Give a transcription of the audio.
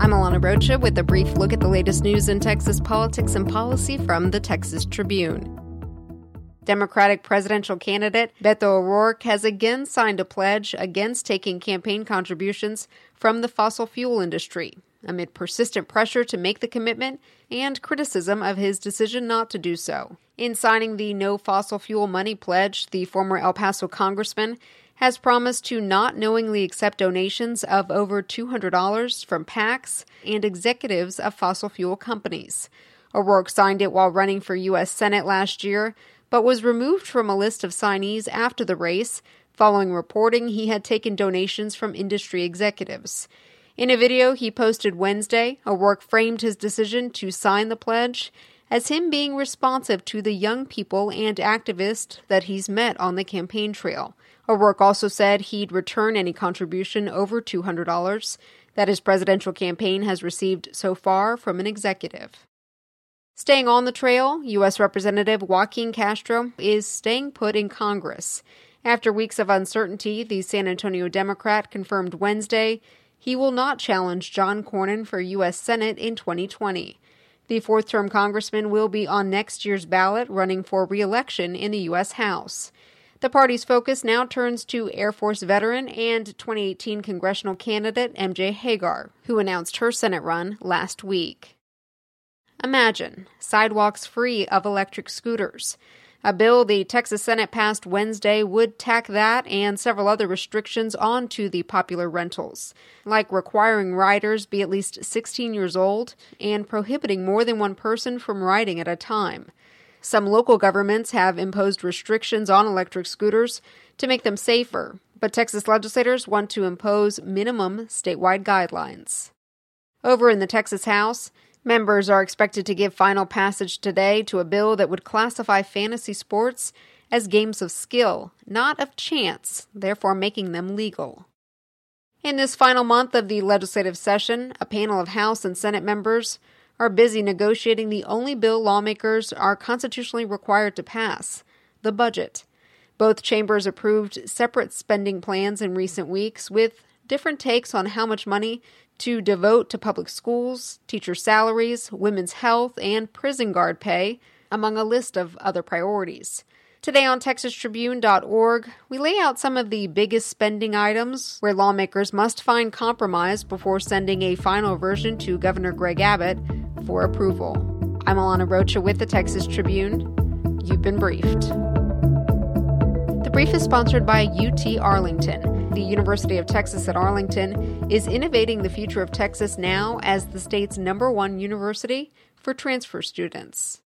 I'm Alana Rocha with a brief look at the latest news in Texas politics and policy from the Texas Tribune. Democratic presidential candidate Beto O'Rourke has again signed a pledge against taking campaign contributions from the fossil fuel industry, amid persistent pressure to make the commitment and criticism of his decision not to do so. In signing the No Fossil Fuel Money pledge, the former El Paso congressman has promised to not knowingly accept donations of over $200 from PACs and executives of fossil fuel companies. O'Rourke signed it while running for U.S. Senate last year, but was removed from a list of signees after the race, following reporting he had taken donations from industry executives. In a video he posted Wednesday, O'Rourke framed his decision to sign the pledge as him being responsive to the young people and activists that he's met on the campaign trail. O'Rourke also said he'd return any contribution over $200 that his presidential campaign has received so far from an executive. Staying on the trail, U.S. Representative Joaquin Castro is staying put in Congress. After weeks of uncertainty, the San Antonio Democrat confirmed Wednesday he will not challenge John Cornyn for U.S. Senate in 2020. The fourth term congressman will be on next year's ballot running for re election in the U.S. House. The party's focus now turns to Air Force veteran and 2018 congressional candidate MJ Hegar, who announced her Senate run last week. Imagine sidewalks free of electric scooters. A bill the Texas Senate passed Wednesday would tack that and several other restrictions onto the popular rentals, like requiring riders be at least 16 years old and prohibiting more than one person from riding at a time. Some local governments have imposed restrictions on electric scooters to make them safer, but Texas legislators want to impose minimum statewide guidelines. Over in the Texas House, Members are expected to give final passage today to a bill that would classify fantasy sports as games of skill, not of chance, therefore making them legal. In this final month of the legislative session, a panel of House and Senate members are busy negotiating the only bill lawmakers are constitutionally required to pass the budget. Both chambers approved separate spending plans in recent weeks with different takes on how much money to devote to public schools, teacher salaries, women's health, and prison guard pay, among a list of other priorities. Today on TexasTribune.org, we lay out some of the biggest spending items where lawmakers must find compromise before sending a final version to Governor Greg Abbott for approval. I'm Alana Rocha with the Texas Tribune. You've been briefed. The brief is sponsored by UT Arlington the University of Texas at Arlington is innovating the future of Texas now as the state's number one university for transfer students.